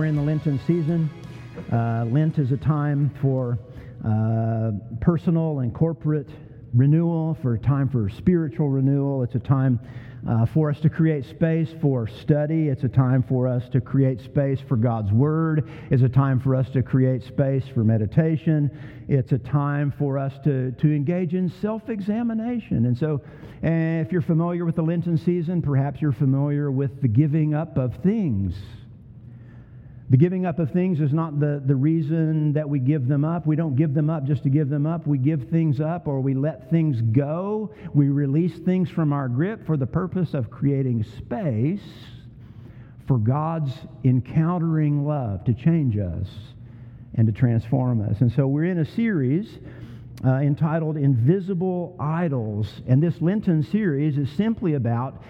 we're in the Lenten season. Uh, Lent is a time for uh, personal and corporate renewal, for a time for spiritual renewal. It's a time uh, for us to create space for study. It's a time for us to create space for God's Word. It's a time for us to create space for meditation. It's a time for us to, to engage in self examination. And so, eh, if you're familiar with the Lenten season, perhaps you're familiar with the giving up of things. The giving up of things is not the, the reason that we give them up. We don't give them up just to give them up. We give things up or we let things go. We release things from our grip for the purpose of creating space for God's encountering love to change us and to transform us. And so we're in a series uh, entitled Invisible Idols. And this Lenten series is simply about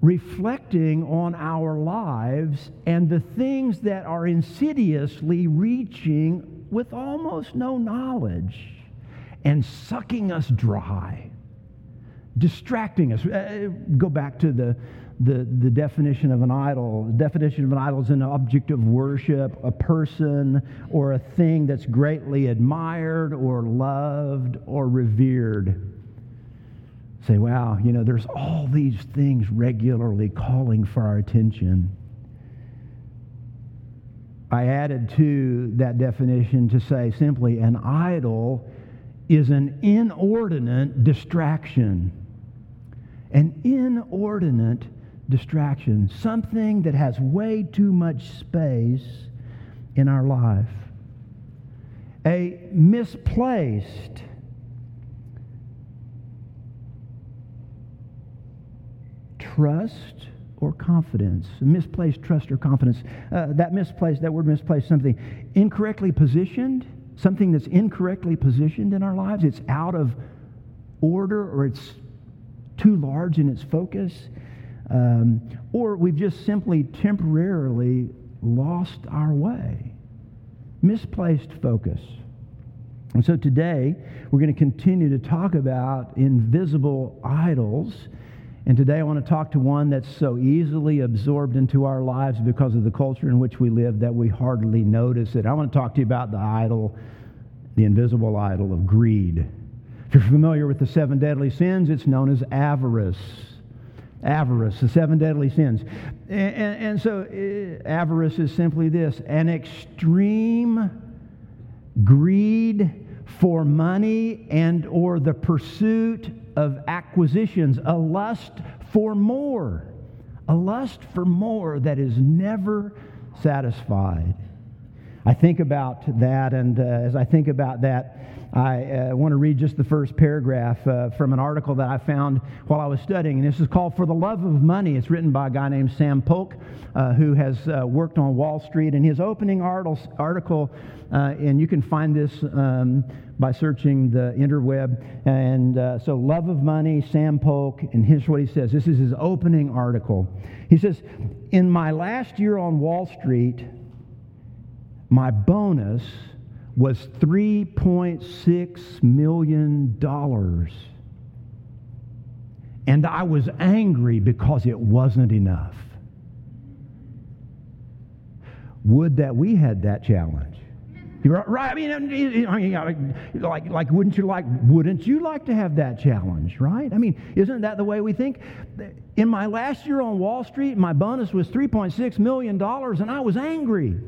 reflecting on our lives and the things that are insidiously reaching with almost no knowledge and sucking us dry, distracting us. Uh, go back to the, the, the definition of an idol. The definition of an idol is an object of worship, a person or a thing that's greatly admired or loved or revered say, wow, you know, there's all these things regularly calling for our attention. I added to that definition to say simply an idol is an inordinate distraction. An inordinate distraction, something that has way too much space in our life. A misplaced trust or confidence, misplaced trust or confidence. Uh, that misplaced, that word misplaced, something incorrectly positioned, something that's incorrectly positioned in our lives. It's out of order or it's too large in its focus. Um, or we've just simply temporarily lost our way. Misplaced focus. And so today, we're going to continue to talk about invisible idols and today I want to talk to one that's so easily absorbed into our lives because of the culture in which we live that we hardly notice it. I want to talk to you about the idol, the invisible idol of greed. If you're familiar with the seven deadly sins, it's known as avarice. Avarice, the seven deadly sins. And, and, and so uh, avarice is simply this an extreme greed for money and or the pursuit of acquisitions, a lust for more, a lust for more that is never satisfied. I think about that, and uh, as I think about that, I uh, want to read just the first paragraph uh, from an article that I found while I was studying. And this is called For the Love of Money. It's written by a guy named Sam Polk, uh, who has uh, worked on Wall Street. And his opening article, uh, and you can find this um, by searching the interweb. And so, Love of Money, Sam Polk, and here's what he says. This is his opening article. He says, In my last year on Wall Street, my bonus was $3.6 million. And I was angry because it wasn't enough. Would that we had that challenge. Right? I mean, like, like, wouldn't you like, wouldn't you like to have that challenge, right? I mean, isn't that the way we think? In my last year on Wall Street, my bonus was $3.6 million, and I was angry.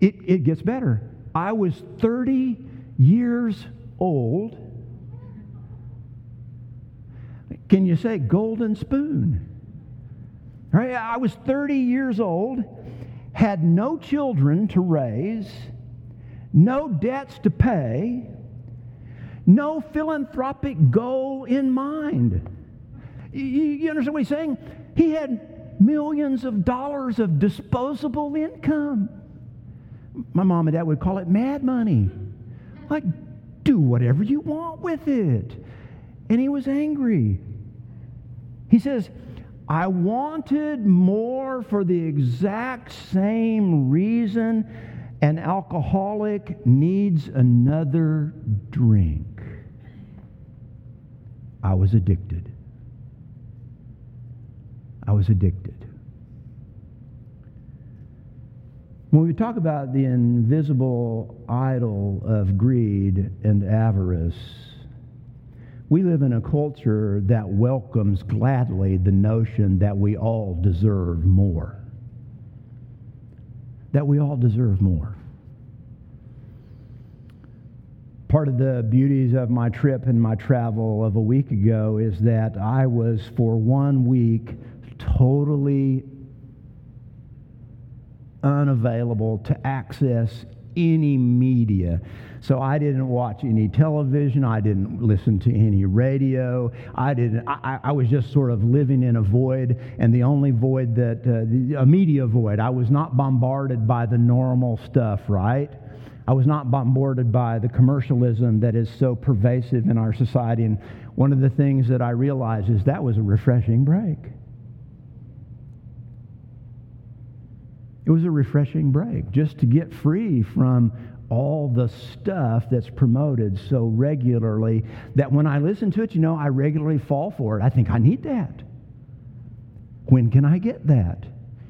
It, it gets better. I was 30 years old. Can you say golden spoon? Right? I was 30 years old had no children to raise, no debts to pay, no philanthropic goal in mind. You, you understand what he's saying? He had millions of dollars of disposable income. My mom and dad would call it mad money. Like, do whatever you want with it. And he was angry. He says, I wanted more for the exact same reason an alcoholic needs another drink. I was addicted. I was addicted. When we talk about the invisible idol of greed and avarice, we live in a culture that welcomes gladly the notion that we all deserve more. That we all deserve more. Part of the beauties of my trip and my travel of a week ago is that I was for one week totally unavailable to access any media. So I didn't watch any television. I didn't listen to any radio. I didn't. I, I was just sort of living in a void, and the only void that uh, the, a media void. I was not bombarded by the normal stuff, right? I was not bombarded by the commercialism that is so pervasive in our society. And one of the things that I realized is that was a refreshing break. It was a refreshing break just to get free from all the stuff that's promoted so regularly that when I listen to it, you know, I regularly fall for it. I think I need that. When can I get that?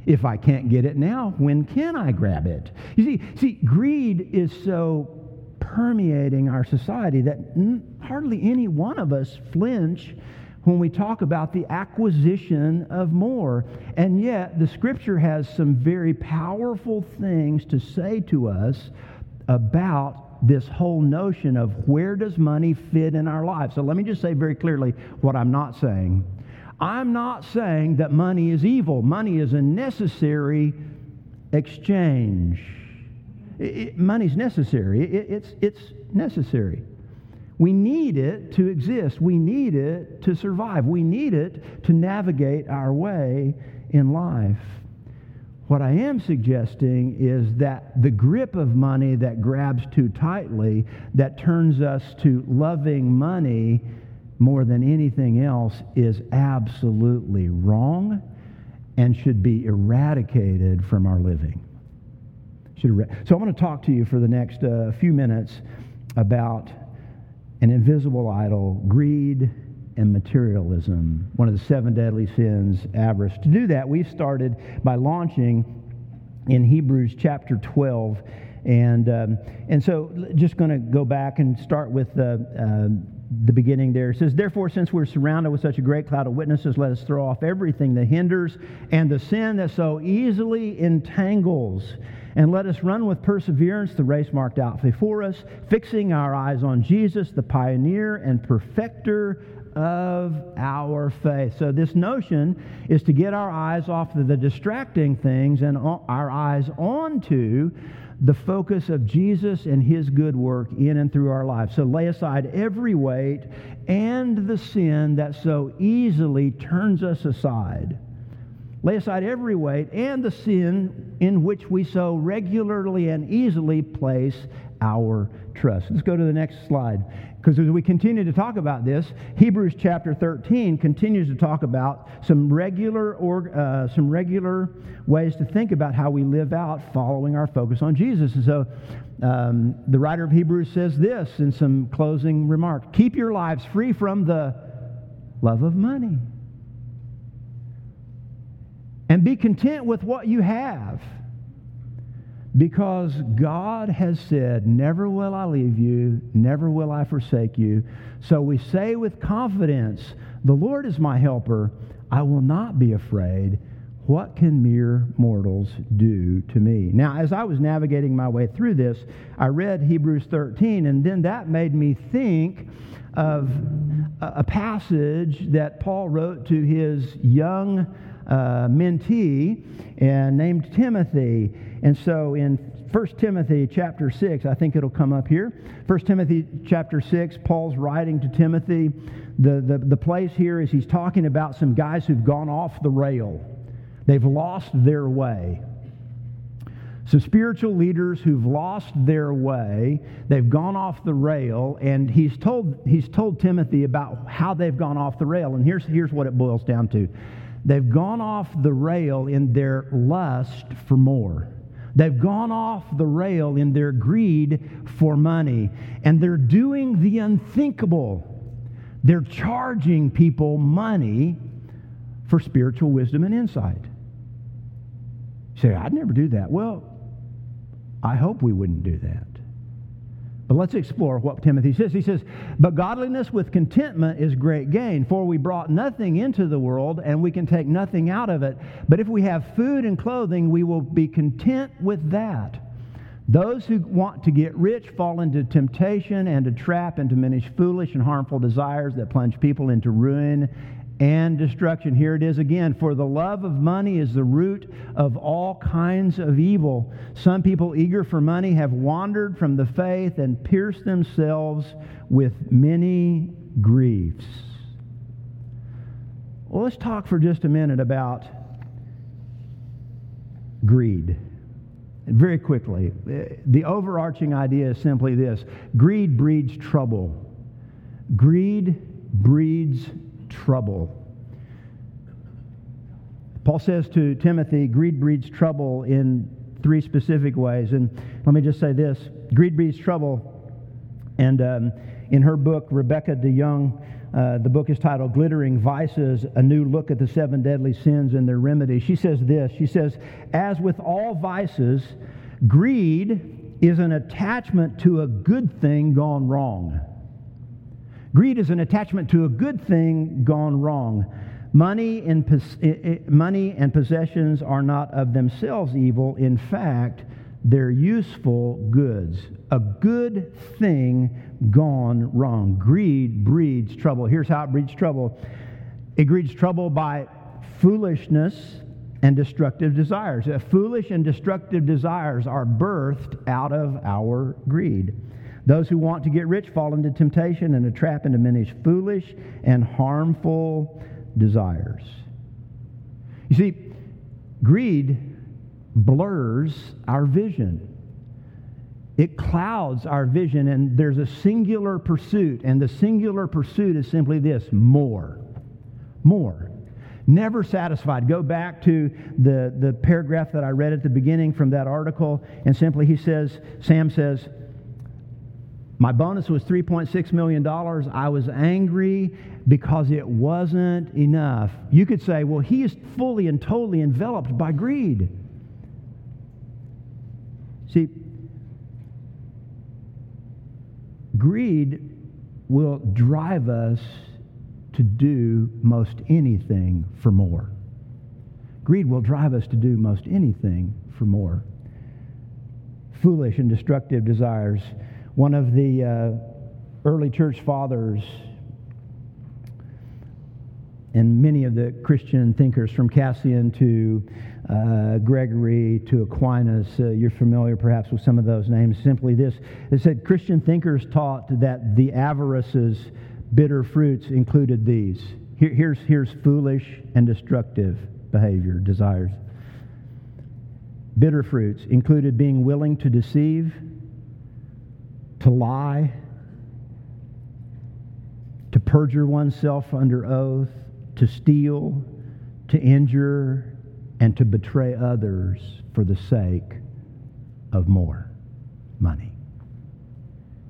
If I can't get it now, when can I grab it? You see, see, greed is so permeating our society that hardly any one of us flinch when we talk about the acquisition of more. And yet, the scripture has some very powerful things to say to us about this whole notion of where does money fit in our lives. So let me just say very clearly what I'm not saying. I'm not saying that money is evil. Money is a necessary exchange. It, money's necessary. It, it's, it's necessary. We need it to exist. We need it to survive. We need it to navigate our way in life. What I am suggesting is that the grip of money that grabs too tightly, that turns us to loving money more than anything else, is absolutely wrong and should be eradicated from our living. So I want to talk to you for the next uh, few minutes about an invisible idol, greed, and materialism, one of the seven deadly sins, avarice. To do that, we started by launching in Hebrews chapter 12. And, um, and so, just going to go back and start with the, uh, the beginning there. It says, Therefore, since we're surrounded with such a great cloud of witnesses, let us throw off everything that hinders and the sin that so easily entangles and let us run with perseverance the race marked out before us, fixing our eyes on Jesus, the pioneer and perfecter of our faith. So, this notion is to get our eyes off of the distracting things and our eyes onto the focus of Jesus and his good work in and through our lives. So, lay aside every weight and the sin that so easily turns us aside Lay aside every weight and the sin in which we so regularly and easily place our trust. Let's go to the next slide. Because as we continue to talk about this, Hebrews chapter 13 continues to talk about some regular, or, uh, some regular ways to think about how we live out following our focus on Jesus. And so um, the writer of Hebrews says this in some closing remarks Keep your lives free from the love of money and be content with what you have. Because God has said, Never will I leave you, never will I forsake you. So we say with confidence, The Lord is my helper. I will not be afraid. What can mere mortals do to me? Now, as I was navigating my way through this, I read Hebrews 13, and then that made me think of a passage that Paul wrote to his young uh, mentee and named Timothy. And so in 1 Timothy chapter 6, I think it'll come up here. 1 Timothy chapter 6, Paul's writing to Timothy. The, the, the place here is he's talking about some guys who've gone off the rail. They've lost their way. Some spiritual leaders who've lost their way, they've gone off the rail, and he's told, he's told Timothy about how they've gone off the rail. And here's, here's what it boils down to They've gone off the rail in their lust for more. They've gone off the rail in their greed for money. And they're doing the unthinkable. They're charging people money for spiritual wisdom and insight. You say, I'd never do that. Well, I hope we wouldn't do that. But let's explore what Timothy says. He says, But godliness with contentment is great gain, for we brought nothing into the world, and we can take nothing out of it. But if we have food and clothing, we will be content with that. Those who want to get rich fall into temptation and a trap and to many foolish and harmful desires that plunge people into ruin and destruction. Here it is again. For the love of money is the root of all kinds of evil. Some people eager for money have wandered from the faith and pierced themselves with many griefs. Well, let's talk for just a minute about greed. Very quickly, the overarching idea is simply this greed breeds trouble. Greed breeds trouble. Paul says to Timothy, greed breeds trouble in three specific ways. And let me just say this greed breeds trouble. And um, in her book, Rebecca DeYoung, uh, the book is titled Glittering Vices A New Look at the Seven Deadly Sins and Their Remedy. She says this She says, As with all vices, greed is an attachment to a good thing gone wrong. Greed is an attachment to a good thing gone wrong. Money and, money and possessions are not of themselves evil. In fact, they're useful goods. A good thing gone wrong. Greed breeds trouble. Here's how it breeds trouble it breeds trouble by foolishness and destructive desires. Foolish and destructive desires are birthed out of our greed. Those who want to get rich fall into temptation and a trap into many foolish and harmful desires. You see, greed blurs our vision. It clouds our vision, and there's a singular pursuit, and the singular pursuit is simply this more. More. Never satisfied. Go back to the, the paragraph that I read at the beginning from that article, and simply he says, Sam says, my bonus was $3.6 million. I was angry because it wasn't enough. You could say, well, he is fully and totally enveloped by greed. See, greed will drive us to do most anything for more. Greed will drive us to do most anything for more. Foolish and destructive desires one of the uh, early church fathers and many of the Christian thinkers, from Cassian to uh, Gregory to Aquinas, uh, you're familiar perhaps with some of those names. Simply this it said Christian thinkers taught that the avarice's bitter fruits included these. Here, here's, here's foolish and destructive behavior, desires. Bitter fruits included being willing to deceive to lie, to perjure oneself under oath, to steal, to injure, and to betray others for the sake of more money.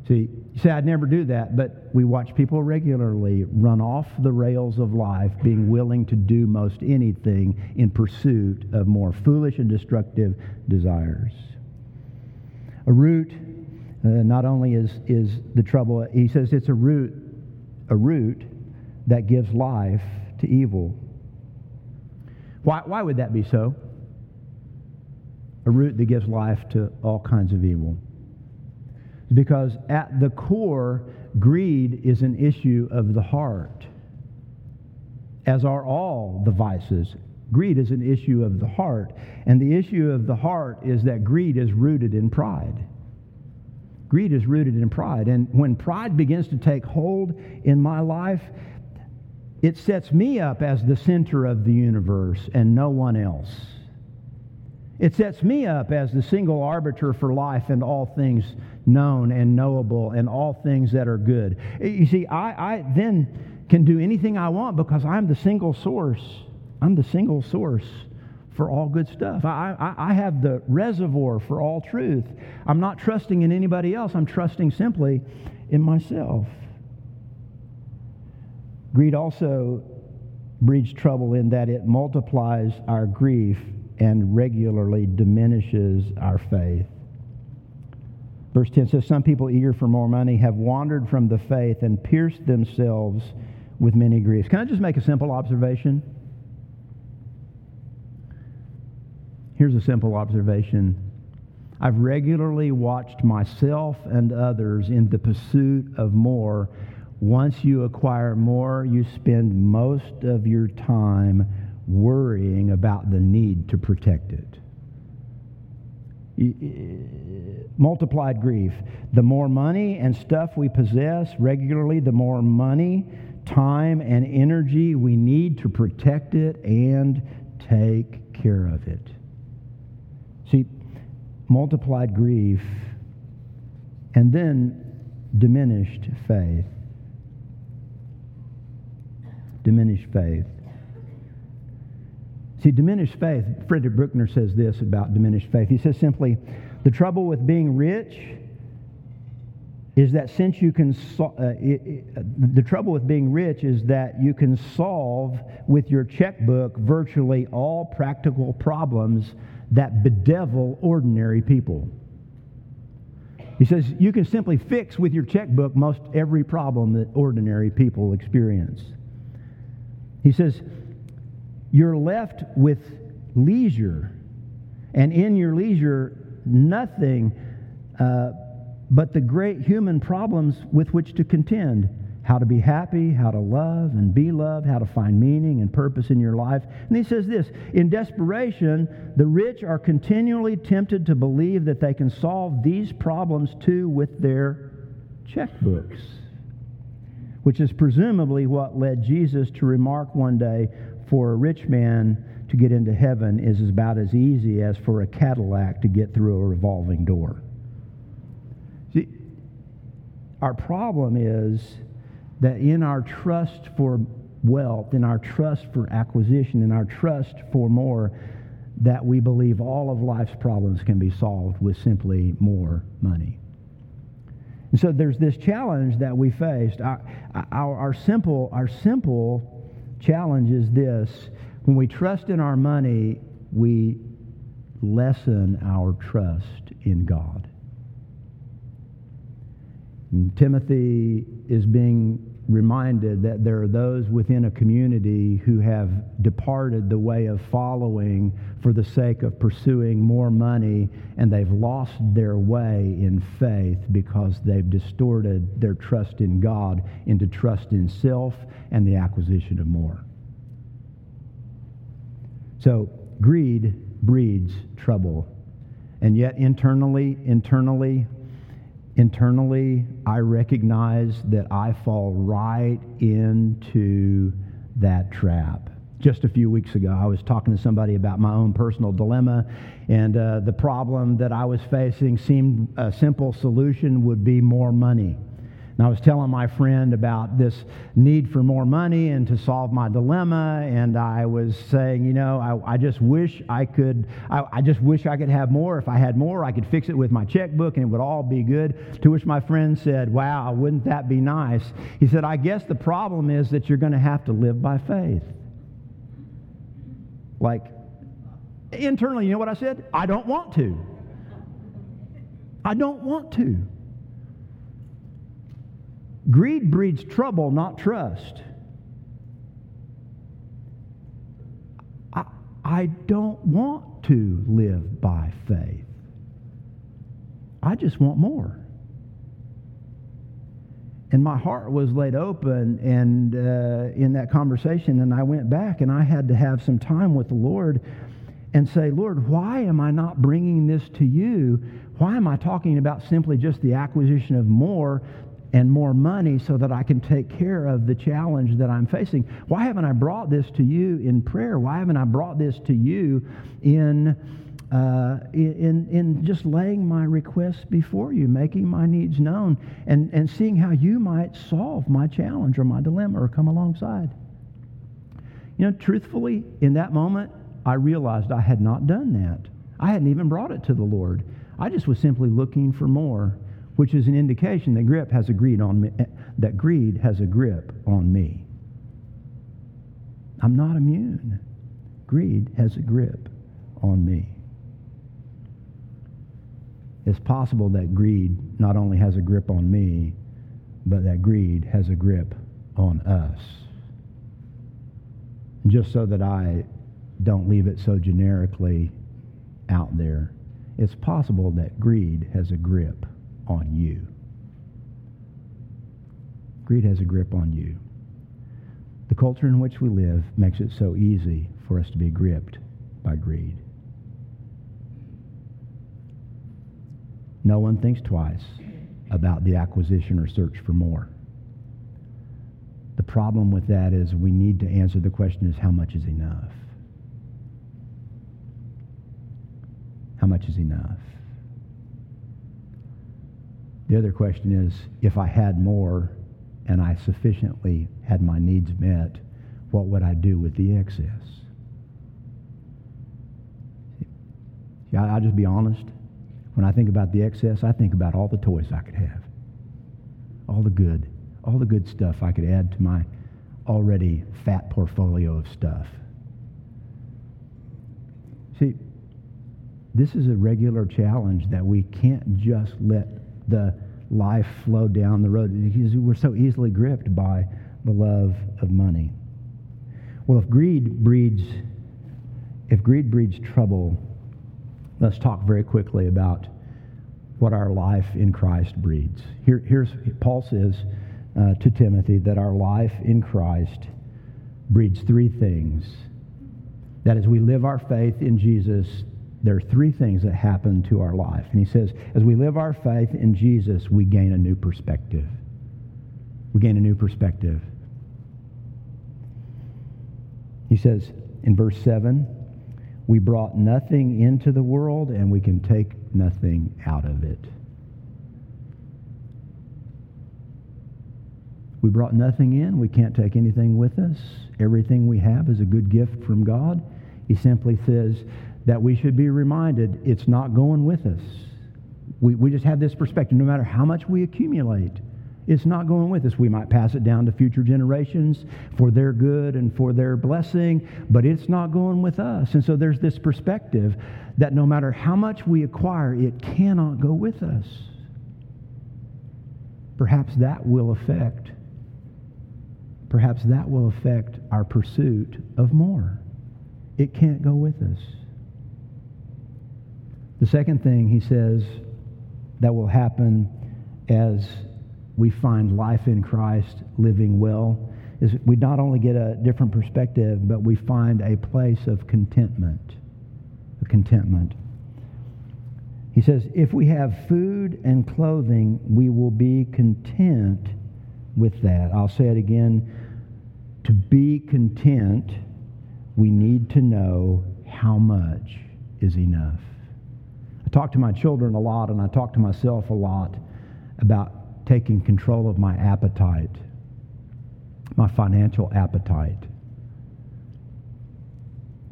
See, you say, I'd never do that, but we watch people regularly run off the rails of life, being willing to do most anything in pursuit of more foolish and destructive desires. A root uh, not only is, is the trouble, he says it's a root, a root that gives life to evil. Why, why would that be so? A root that gives life to all kinds of evil. Because at the core, greed is an issue of the heart, as are all the vices. Greed is an issue of the heart. And the issue of the heart is that greed is rooted in pride. Greed is rooted in pride. And when pride begins to take hold in my life, it sets me up as the center of the universe and no one else. It sets me up as the single arbiter for life and all things known and knowable and all things that are good. You see, I, I then can do anything I want because I'm the single source. I'm the single source for all good stuff. I, I, I, have the reservoir for all truth. I'm not trusting in anybody else, I'm trusting simply in myself. Greed also breeds trouble in that it multiplies our grief and regularly diminishes our faith. Verse 10 says, Some people eager for more money have wandered from the faith and pierced themselves with many griefs. Can I just make a simple observation? Here's a simple observation. I've regularly watched myself and others in the pursuit of more. Once you acquire more, you spend most of your time worrying about the need to protect it multiplied grief. The more money and stuff we possess regularly, the more money, time, and energy we need to protect it and take care of it. See, multiplied grief and then diminished faith. Diminished faith. See, diminished faith, Frederick Buechner says this about diminished faith. He says simply, the trouble with being rich is that since you can, so- uh, it, it, the trouble with being rich is that you can solve with your checkbook virtually all practical problems that bedevil ordinary people. He says you can simply fix with your checkbook most every problem that ordinary people experience. He says you're left with leisure, and in your leisure, nothing uh, but the great human problems with which to contend how to be happy, how to love and be loved, how to find meaning and purpose in your life. And he says this In desperation, the rich are continually tempted to believe that they can solve these problems too with their checkbooks, which is presumably what led Jesus to remark one day for a rich man to get into heaven is about as easy as for a Cadillac to get through a revolving door. See, our problem is that in our trust for wealth, in our trust for acquisition, in our trust for more, that we believe all of life's problems can be solved with simply more money. And so there's this challenge that we faced. Our, our, our simple, our simple challenge is this when we trust in our money, we lessen our trust in God. And Timothy is being reminded that there are those within a community who have departed the way of following for the sake of pursuing more money, and they've lost their way in faith because they've distorted their trust in God into trust in self and the acquisition of more. So greed breeds trouble. And yet internally, internally, internally, I recognize that I fall right into that trap. Just a few weeks ago, I was talking to somebody about my own personal dilemma, and uh, the problem that I was facing seemed a simple solution would be more money. And I was telling my friend about this need for more money and to solve my dilemma. And I was saying, you know, I, I just wish I could, I, I, just wish I could have more. If I had more, I could fix it with my checkbook and it would all be good. To which my friend said, wow, wouldn't that be nice? He said, I guess the problem is that you're going to have to live by faith. Like, internally, you know what I said? I don't want to. I don't want to. Greed breeds trouble, not trust. I, I don't want to live by faith. I just want more. And my heart was laid open and uh, in that conversation, and I went back and I had to have some time with the Lord and say, Lord, why am I not bringing this to you? Why am I talking about simply just the acquisition of more and more money so that I can take care of the challenge that I'm facing. Why haven't I brought this to you in prayer? Why haven't I brought this to you in, uh, in, in just laying my requests before you, making my needs known, and, and seeing how you might solve my challenge or my dilemma or come alongside? You know, truthfully, in that moment, I realized I had not done that. I hadn't even brought it to the Lord. I just was simply looking for more which is an indication that grip has a greed on me, that greed has a grip on me. I'm not immune. Greed has a grip on me. it's possible that greed not only has a grip on me, but that greed has a grip on us. Just so that I don't leave it so generically out there, it's possible that greed has a grip on you. Greed has a grip on you. The culture in which we live makes it so easy for us to be gripped by greed. No one thinks twice about the acquisition or search for more. The problem with that is we need to answer the question is how much is enough? How much is enough? The other question is if I had more and I sufficiently had my needs met, what would I do with the excess? Yeah, I'll just be honest. When I think about the excess, I think about all the toys I could have, all the good, all the good stuff I could add to my already fat portfolio of stuff. See, this is a regular challenge that we can't just let the life flow down the road because we're so easily gripped by the love of money. Well, if greed breeds if greed breeds trouble, let's talk very quickly about what our life in Christ breeds. Here, here's Paul says uh, to Timothy that our life in Christ breeds three things. That as we live our faith in Jesus, there are three things that happen to our life. And he says, as we live our faith in Jesus, we gain a new perspective. We gain a new perspective. He says in verse 7, we brought nothing into the world and we can take nothing out of it. We brought nothing in. We can't take anything with us. Everything we have is a good gift from God. He simply says, that we should be reminded it's not going with us. We, we just have this perspective. No matter how much we accumulate, it's not going with us. We might pass it down to future generations for their good and for their blessing, but it's not going with us. And so there's this perspective that no matter how much we acquire, it cannot go with us. Perhaps that will affect perhaps that will affect our pursuit of more. It can't go with us. The second thing he says that will happen as we find life in Christ living well is we not only get a different perspective, but we find a place of contentment. A contentment. He says, if we have food and clothing, we will be content with that. I'll say it again. To be content, we need to know how much is enough. Talk to my children a lot and I talk to myself a lot about taking control of my appetite, my financial appetite.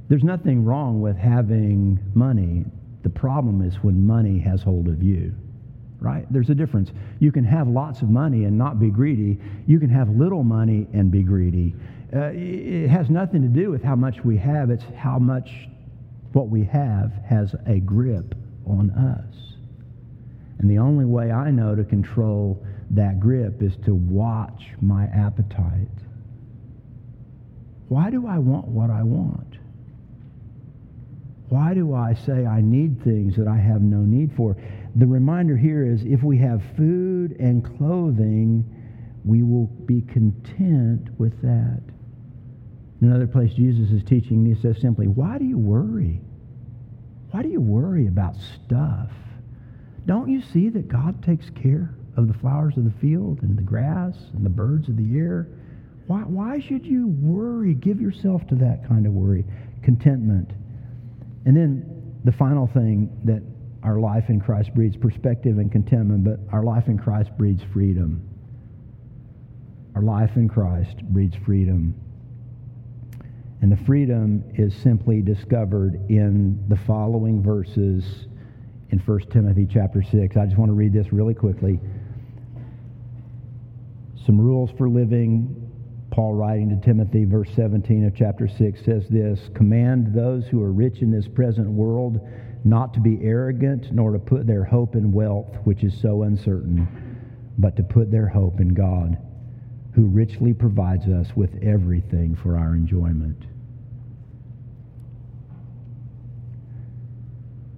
There's nothing wrong with having money. The problem is when money has hold of you, right? There's a difference. You can have lots of money and not be greedy. You can have little money and be greedy. Uh, it has nothing to do with how much we have, it's how much what we have has a grip on us. And the only way I know to control that grip is to watch my appetite. Why do I want what I want? Why do I say I need things that I have no need for? The reminder here is if we have food and clothing, we will be content with that. In another place, Jesus is teaching, he says simply, Why do you worry? Why do you worry about stuff? Don't you see that God takes care of the flowers of the field and the grass and the birds of the air? Why, why should you worry? Give yourself to that kind of worry. Contentment. And then the final thing that our life in Christ breeds perspective and contentment, but our life in Christ breeds freedom. Our life in Christ breeds freedom. And the freedom is simply discovered in the following verses in 1 Timothy chapter 6. I just want to read this really quickly. Some rules for living. Paul writing to Timothy, verse 17 of chapter 6 says this Command those who are rich in this present world not to be arrogant, nor to put their hope in wealth, which is so uncertain, but to put their hope in God, who richly provides us with everything for our enjoyment.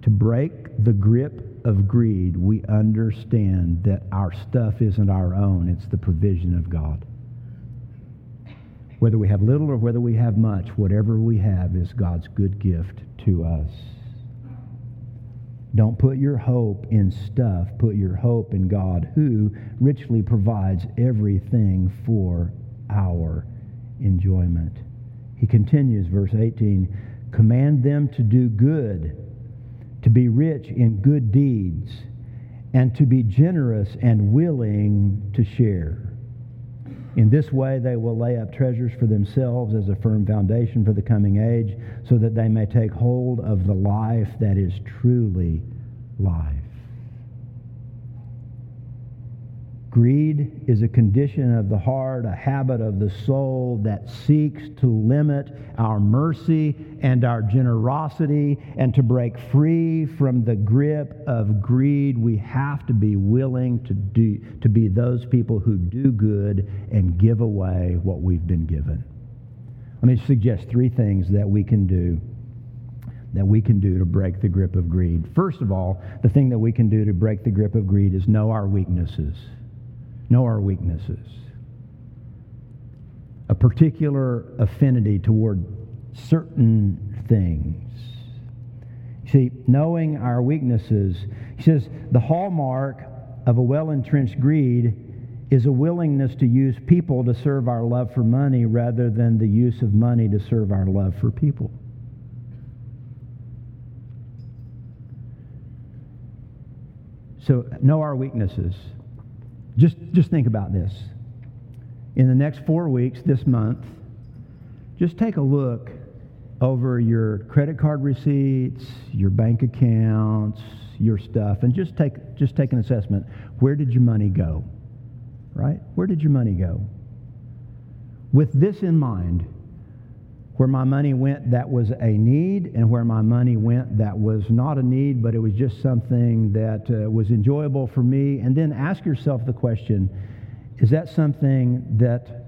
To break the grip of greed, we understand that our stuff isn't our own, it's the provision of God. Whether we have little or whether we have much, whatever we have is God's good gift to us. Don't put your hope in stuff. Put your hope in God, who richly provides everything for our enjoyment. He continues, verse 18 Command them to do good, to be rich in good deeds, and to be generous and willing to share. In this way, they will lay up treasures for themselves as a firm foundation for the coming age, so that they may take hold of the life that is truly life. Greed is a condition of the heart, a habit of the soul that seeks to limit our mercy and our generosity. And to break free from the grip of greed, we have to be willing to, do, to be those people who do good and give away what we've been given. Let me suggest three things that we can do that we can do to break the grip of greed. First of all, the thing that we can do to break the grip of greed is know our weaknesses know our weaknesses. A particular affinity toward certain things. See, knowing our weaknesses, he says the hallmark of a well entrenched greed is a willingness to use people to serve our love for money rather than the use of money to serve our love for people. So, know our weaknesses. Just, just think about this. In the next four weeks, this month, just take a look over your credit card receipts, your bank accounts, your stuff, and just take, just take an assessment. Where did your money go? Right? Where did your money go? With this in mind, where my money went that was a need and where my money went that was not a need but it was just something that uh, was enjoyable for me. And then ask yourself the question is that something that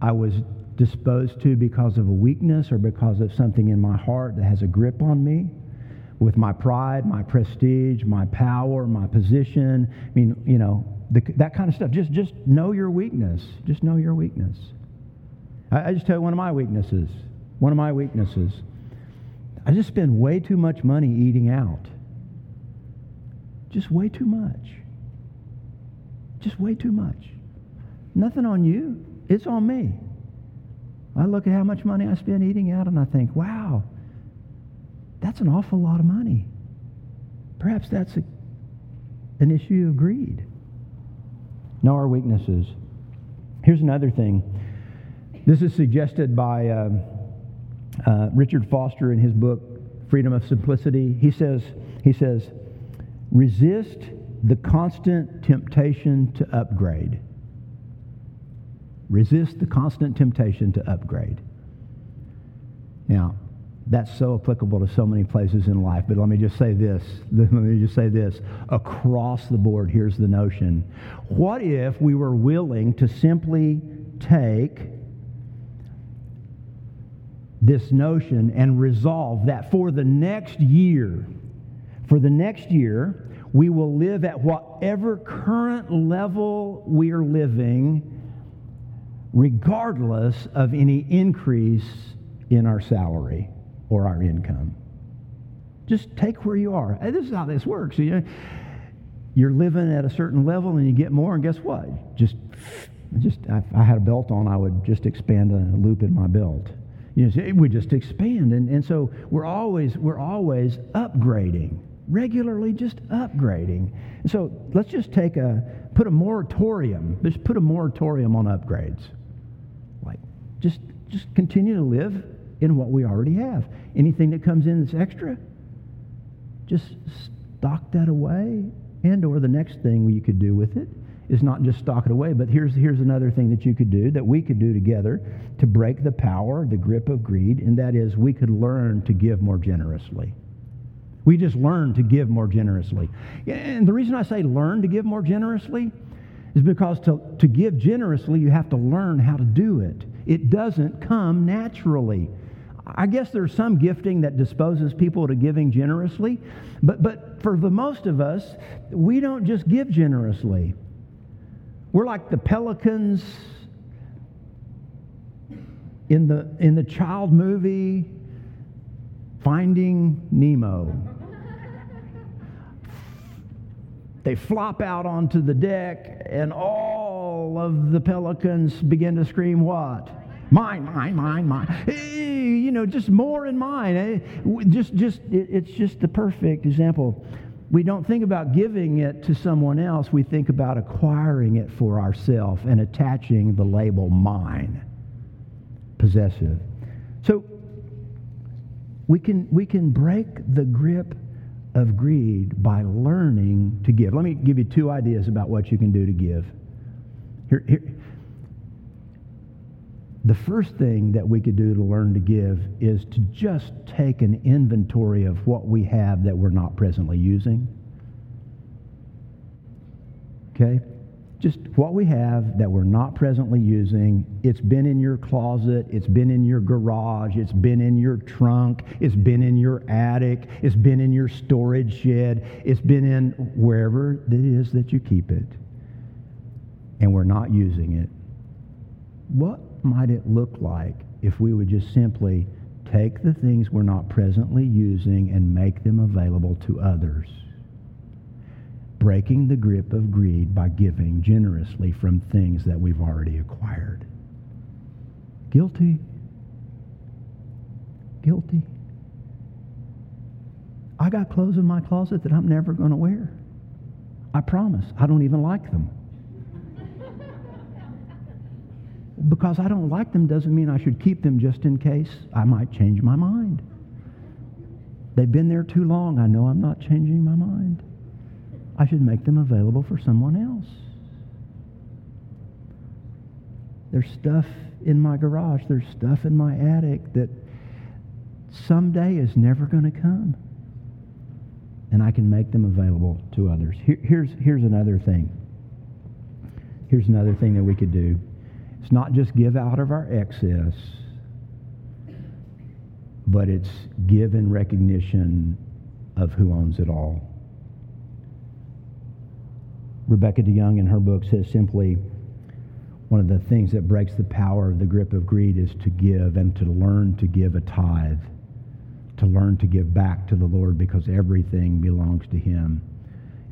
i was disposed to because of a weakness or because of something in my heart that has a grip on me? With my pride my prestige my power my position i mean you know the, that kind of stuff. Just just know your weakness. Just know your weakness. I, I just tell you one of my weaknesses one of my weaknesses. I just spend way too much money eating out. Just way too much. Just way too much. Nothing on you. It's on me. I look at how much money I spend eating out and I think, wow, that's an awful lot of money. Perhaps that's a, an issue of greed. Know our weaknesses. Here's another thing. This is suggested by. Uh, uh, Richard Foster in his book Freedom of Simplicity, he says, he says, resist the constant temptation to upgrade. Resist the constant temptation to upgrade. Now, that's so applicable to so many places in life, but let me just say this. Let me just say this. Across the board, here's the notion. What if we were willing to simply take this notion and resolve that for the next year, for the next year, we will live at whatever current level we are living, regardless of any increase in our salary or our income. Just take where you are. This is how this works. You you're living at a certain level and you get more, and guess what? Just, just if I had a belt on, I would just expand a loop in my belt. You know, we just expand. And, and so we're always, we're always upgrading, regularly just upgrading. And so let's just take a, put a moratorium, just put a moratorium on upgrades. Like, just, just continue to live in what we already have. Anything that comes in that's extra, just stock that away and or the next thing you could do with it is not just stock it away, but here's, here's another thing that you could do, that we could do together to break the power, the grip of greed, and that is we could learn to give more generously. We just learn to give more generously. And the reason I say learn to give more generously is because to, to give generously, you have to learn how to do it. It doesn't come naturally. I guess there's some gifting that disposes people to giving generously, but, but for the most of us, we don't just give generously. We're like the pelicans in the, in the child movie Finding Nemo. They flop out onto the deck, and all of the pelicans begin to scream, What? Mine, mine, mine, mine. Hey, you know, just more in mine. Eh? Just, just, it's just the perfect example. We don't think about giving it to someone else. We think about acquiring it for ourselves and attaching the label mine, possessive. So we can, we can break the grip of greed by learning to give. Let me give you two ideas about what you can do to give. Here, here. The first thing that we could do to learn to give is to just take an inventory of what we have that we're not presently using. Okay? just what we have that we're not presently using. It's been in your closet, it's been in your garage, it's been in your trunk, it's been in your attic, it's been in your storage shed, it's been in wherever it is that you keep it, and we're not using it. What might it look like if we would just simply take the things we're not presently using and make them available to others? breaking the grip of greed by giving generously from things that we've already acquired. Guilty. Guilty. I got clothes in my closet that I'm never going to wear. I promise. I don't even like them. Because I don't like them doesn't mean I should keep them just in case I might change my mind. They've been there too long. I know I'm not changing my mind. I should make them available for someone else. There's stuff in my garage, there's stuff in my attic that someday is never going to come. And I can make them available to others. Here, here's, here's another thing. Here's another thing that we could do. It's not just give out of our excess, but it's give in recognition of who owns it all. Rebecca DeYoung in her book says simply, one of the things that breaks the power of the grip of greed is to give and to learn to give a tithe, to learn to give back to the Lord because everything belongs to Him.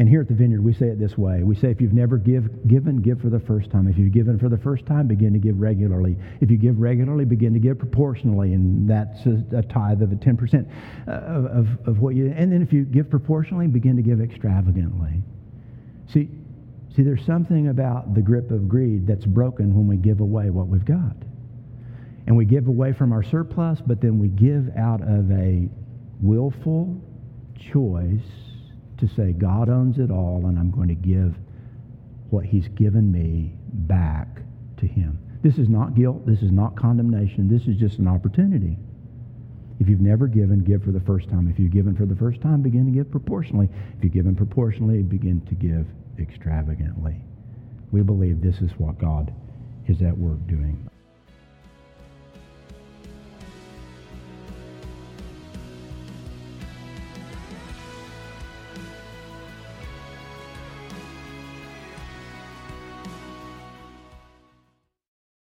And here at the Vineyard, we say it this way. We say, if you've never give, given, give for the first time. If you've given for the first time, begin to give regularly. If you give regularly, begin to give proportionally. And that's a, a tithe of a 10% uh, of, of, of what you... And then if you give proportionally, begin to give extravagantly. See, See, there's something about the grip of greed that's broken when we give away what we've got. And we give away from our surplus, but then we give out of a willful choice to say, God owns it all, and I'm going to give what he's given me back to him. This is not guilt. This is not condemnation. This is just an opportunity. If you've never given, give for the first time. If you've given for the first time, begin to give proportionally. If you've given proportionally, begin to give extravagantly. We believe this is what God is at work doing.